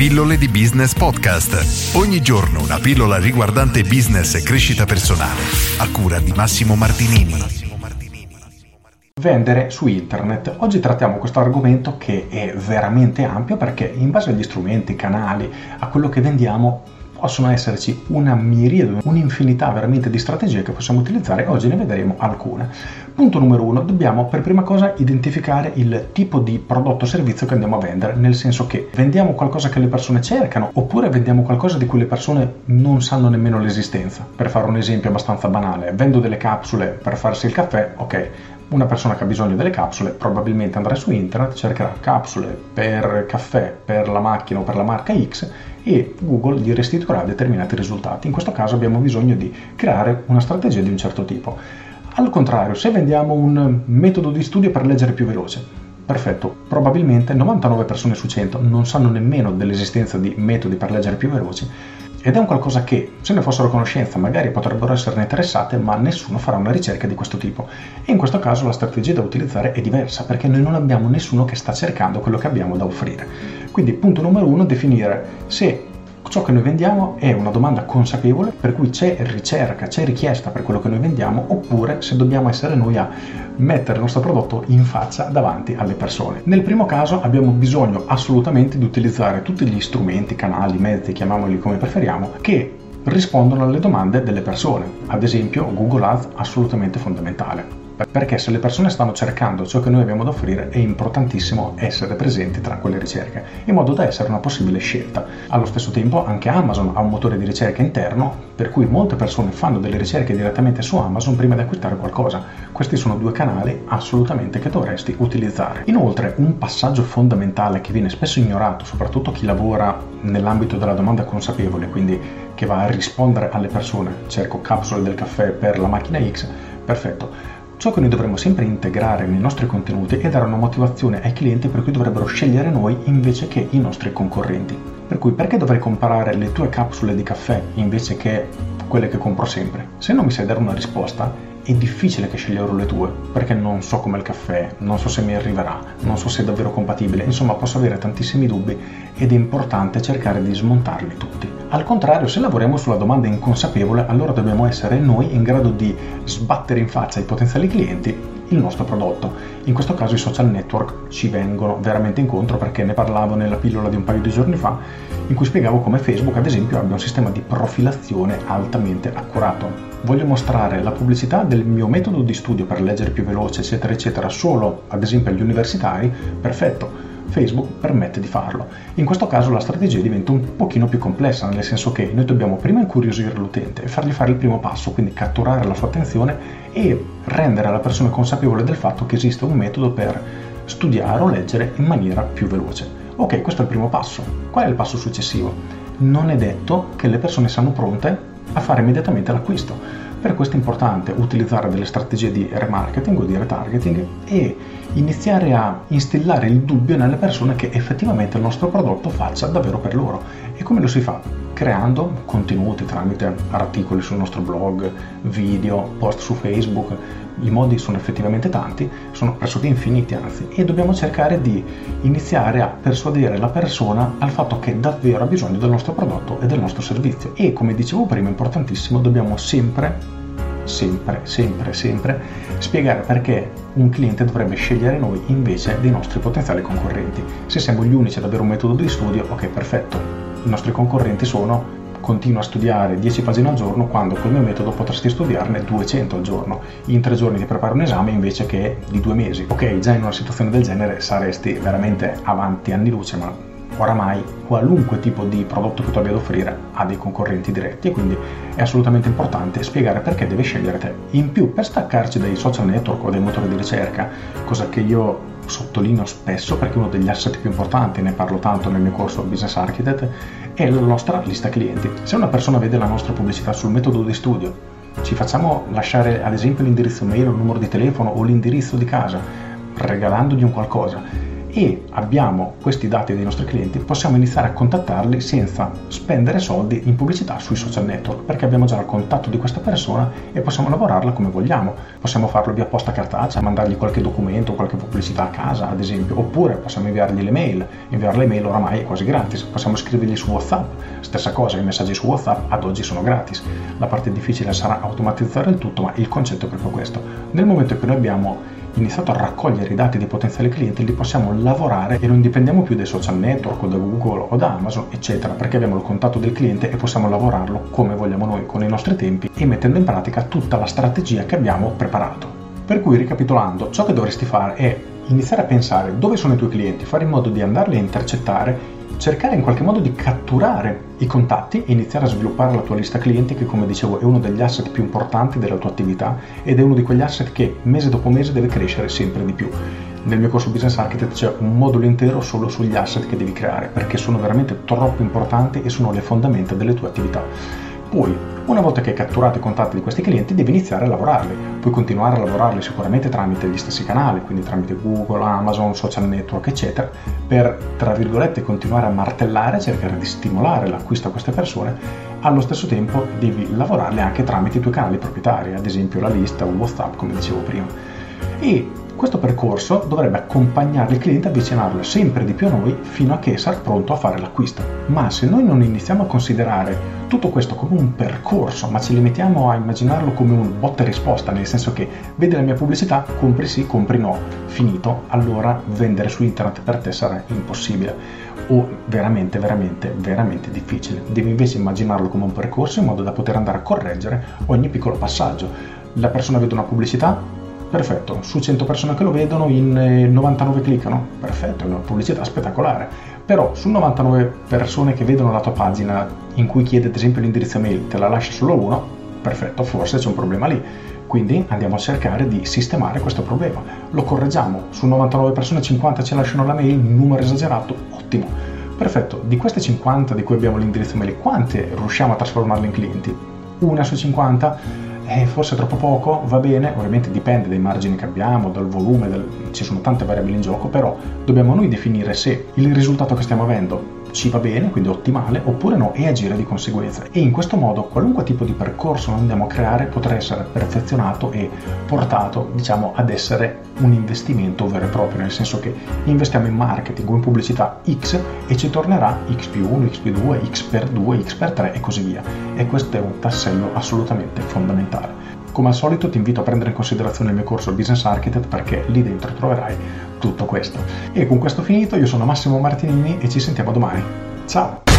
Pillole di Business Podcast. Ogni giorno una pillola riguardante business e crescita personale. A cura di Massimo Martinini. Vendere su internet. Oggi trattiamo questo argomento che è veramente ampio perché in base agli strumenti, canali, a quello che vendiamo possono esserci una miriade, un'infinità veramente di strategie che possiamo utilizzare oggi ne vedremo alcune. Punto numero uno, dobbiamo per prima cosa identificare il tipo di prodotto o servizio che andiamo a vendere, nel senso che vendiamo qualcosa che le persone cercano oppure vendiamo qualcosa di cui le persone non sanno nemmeno l'esistenza. Per fare un esempio abbastanza banale, vendo delle capsule per farsi il caffè, ok, una persona che ha bisogno delle capsule probabilmente andrà su internet, cercherà capsule per caffè, per la macchina o per la marca X e Google gli restituirà determinati risultati. In questo caso abbiamo bisogno di creare una strategia di un certo tipo. Al contrario, se vendiamo un metodo di studio per leggere più veloce, perfetto, probabilmente 99 persone su 100 non sanno nemmeno dell'esistenza di metodi per leggere più veloci ed è un qualcosa che, se ne fossero a conoscenza, magari potrebbero esserne interessate, ma nessuno farà una ricerca di questo tipo. E in questo caso la strategia da utilizzare è diversa, perché noi non abbiamo nessuno che sta cercando quello che abbiamo da offrire. Quindi punto numero uno, definire se ciò che noi vendiamo è una domanda consapevole, per cui c'è ricerca, c'è richiesta per quello che noi vendiamo, oppure se dobbiamo essere noi a mettere il nostro prodotto in faccia davanti alle persone. Nel primo caso abbiamo bisogno assolutamente di utilizzare tutti gli strumenti, canali, mezzi, chiamiamoli come preferiamo, che rispondono alle domande delle persone. Ad esempio Google Ads assolutamente fondamentale perché se le persone stanno cercando ciò che noi abbiamo da offrire è importantissimo essere presenti tra quelle ricerche, in modo da essere una possibile scelta. Allo stesso tempo anche Amazon ha un motore di ricerca interno, per cui molte persone fanno delle ricerche direttamente su Amazon prima di acquistare qualcosa. Questi sono due canali assolutamente che dovresti utilizzare. Inoltre un passaggio fondamentale che viene spesso ignorato, soprattutto chi lavora nell'ambito della domanda consapevole, quindi che va a rispondere alle persone, cerco capsule del caffè per la macchina X, perfetto Ciò che noi dovremmo sempre integrare nei nostri contenuti è dare una motivazione ai clienti per cui dovrebbero scegliere noi invece che i nostri concorrenti. Per cui perché dovrei comprare le tue capsule di caffè invece che quelle che compro sempre? Se non mi sai dare una risposta, è difficile che sceglierò le tue, perché non so come il caffè, non so se mi arriverà, non so se è davvero compatibile, insomma posso avere tantissimi dubbi ed è importante cercare di smontarli tutti. Al contrario, se lavoriamo sulla domanda inconsapevole, allora dobbiamo essere noi in grado di sbattere in faccia ai potenziali clienti il nostro prodotto. In questo caso i social network ci vengono veramente incontro perché ne parlavo nella pillola di un paio di giorni fa in cui spiegavo come Facebook ad esempio abbia un sistema di profilazione altamente accurato. Voglio mostrare la pubblicità del mio metodo di studio per leggere più veloce eccetera eccetera solo ad esempio agli universitari, perfetto Facebook permette di farlo. In questo caso la strategia diventa un pochino più complessa, nel senso che noi dobbiamo prima incuriosire l'utente e fargli fare il primo passo, quindi catturare la sua attenzione e rendere la persona consapevole del fatto che esiste un metodo per studiare o leggere in maniera più veloce. Ok, questo è il primo passo. Qual è il passo successivo? Non è detto che le persone siano pronte a fare immediatamente l'acquisto per questo è importante utilizzare delle strategie di remarketing o di retargeting e iniziare a instillare il dubbio nelle persone che effettivamente il nostro prodotto faccia davvero per loro. E come lo si fa? Creando contenuti tramite articoli sul nostro blog, video, post su Facebook. I modi sono effettivamente tanti, sono pressoché infiniti anzi, e dobbiamo cercare di iniziare a persuadere la persona al fatto che davvero ha bisogno del nostro prodotto e del nostro servizio. E come dicevo prima, importantissimo, dobbiamo sempre sempre, sempre, sempre spiegare perché un cliente dovrebbe scegliere noi invece dei nostri potenziali concorrenti. Se siamo gli unici ad avere un metodo di studio, ok, perfetto. I nostri concorrenti sono continua a studiare 10 pagine al giorno quando col mio metodo potresti studiarne 200 al giorno. In tre giorni ti preparo un esame invece che di due mesi. Ok, già in una situazione del genere saresti veramente avanti anni luce, ma oramai qualunque tipo di prodotto che tu abbia da offrire ha dei concorrenti diretti e quindi è assolutamente importante spiegare perché deve scegliere te. In più, per staccarci dai social network o dai motori di ricerca, cosa che io sottolineo spesso perché uno degli asset più importanti, ne parlo tanto nel mio corso Business Architect, è la nostra lista clienti. Se una persona vede la nostra pubblicità sul metodo di studio, ci facciamo lasciare ad esempio l'indirizzo mail il numero di telefono o l'indirizzo di casa, regalandogli un qualcosa e abbiamo questi dati dei nostri clienti, possiamo iniziare a contattarli senza spendere soldi in pubblicità sui social network, perché abbiamo già il contatto di questa persona e possiamo lavorarla come vogliamo. Possiamo farlo via posta cartacea, mandargli qualche documento, qualche pubblicità a casa, ad esempio, oppure possiamo inviargli le mail. Inviare le mail oramai è quasi gratis. Possiamo scrivergli su WhatsApp, stessa cosa, i messaggi su WhatsApp ad oggi sono gratis. La parte difficile sarà automatizzare il tutto, ma il concetto è proprio questo. Nel momento cui noi abbiamo iniziato a raccogliere i dati dei potenziali clienti, li possiamo lavorare e non dipendiamo più dai social network o da Google o da Amazon, eccetera, perché abbiamo il contatto del cliente e possiamo lavorarlo come vogliamo noi, con i nostri tempi e mettendo in pratica tutta la strategia che abbiamo preparato. Per cui, ricapitolando, ciò che dovresti fare è iniziare a pensare dove sono i tuoi clienti, fare in modo di andarli a intercettare cercare in qualche modo di catturare i contatti e iniziare a sviluppare la tua lista clienti che come dicevo è uno degli asset più importanti della tua attività ed è uno di quegli asset che mese dopo mese deve crescere sempre di più. Nel mio corso Business Architect c'è un modulo intero solo sugli asset che devi creare perché sono veramente troppo importanti e sono le fondamenta delle tue attività. Poi, una volta che hai catturato i contatti di questi clienti, devi iniziare a lavorarli. Puoi continuare a lavorarli sicuramente tramite gli stessi canali, quindi tramite Google, Amazon, social network, eccetera, per, tra virgolette, continuare a martellare, cercare di stimolare l'acquisto a queste persone. Allo stesso tempo devi lavorarli anche tramite i tuoi canali proprietari, ad esempio la lista o WhatsApp, come dicevo prima. E questo percorso dovrebbe accompagnare il cliente avvicinarlo sempre di più a noi fino a che sarà pronto a fare l'acquisto. Ma se noi non iniziamo a considerare tutto questo come un percorso, ma ci limitiamo a immaginarlo come un botta e risposta, nel senso che vedi la mia pubblicità, compri sì, compri no, finito, allora vendere su internet per te sarà impossibile o veramente, veramente, veramente difficile. Devi invece immaginarlo come un percorso in modo da poter andare a correggere ogni piccolo passaggio. La persona vede una pubblicità, Perfetto, su 100 persone che lo vedono in 99 eh, cliccano, perfetto, è una pubblicità spettacolare. Però su 99 persone che vedono la tua pagina in cui chiede ad esempio l'indirizzo mail, te la lascia solo uno, perfetto, forse c'è un problema lì. Quindi andiamo a cercare di sistemare questo problema. Lo correggiamo, su 99 persone 50 ci lasciano la mail, numero esagerato, ottimo. Perfetto, di queste 50 di cui abbiamo l'indirizzo mail, quante riusciamo a trasformarle in clienti? Una su 50? Eh, forse troppo poco, va bene, ovviamente dipende dai margini che abbiamo, dal volume, dal... ci sono tante variabili in gioco, però dobbiamo noi definire se il risultato che stiamo avendo ci va bene, quindi ottimale, oppure no, e agire di conseguenza. E in questo modo qualunque tipo di percorso noi andiamo a creare potrà essere perfezionato e portato, diciamo, ad essere un investimento vero e proprio, nel senso che investiamo in marketing o in pubblicità X e ci tornerà X più 1, X più 2, X per 2, X per 3 e così via. E questo è un tassello assolutamente fondamentale. Come al solito ti invito a prendere in considerazione il mio corso Business Architect perché lì dentro troverai tutto questo. E con questo finito, io sono Massimo Martinini e ci sentiamo domani. Ciao!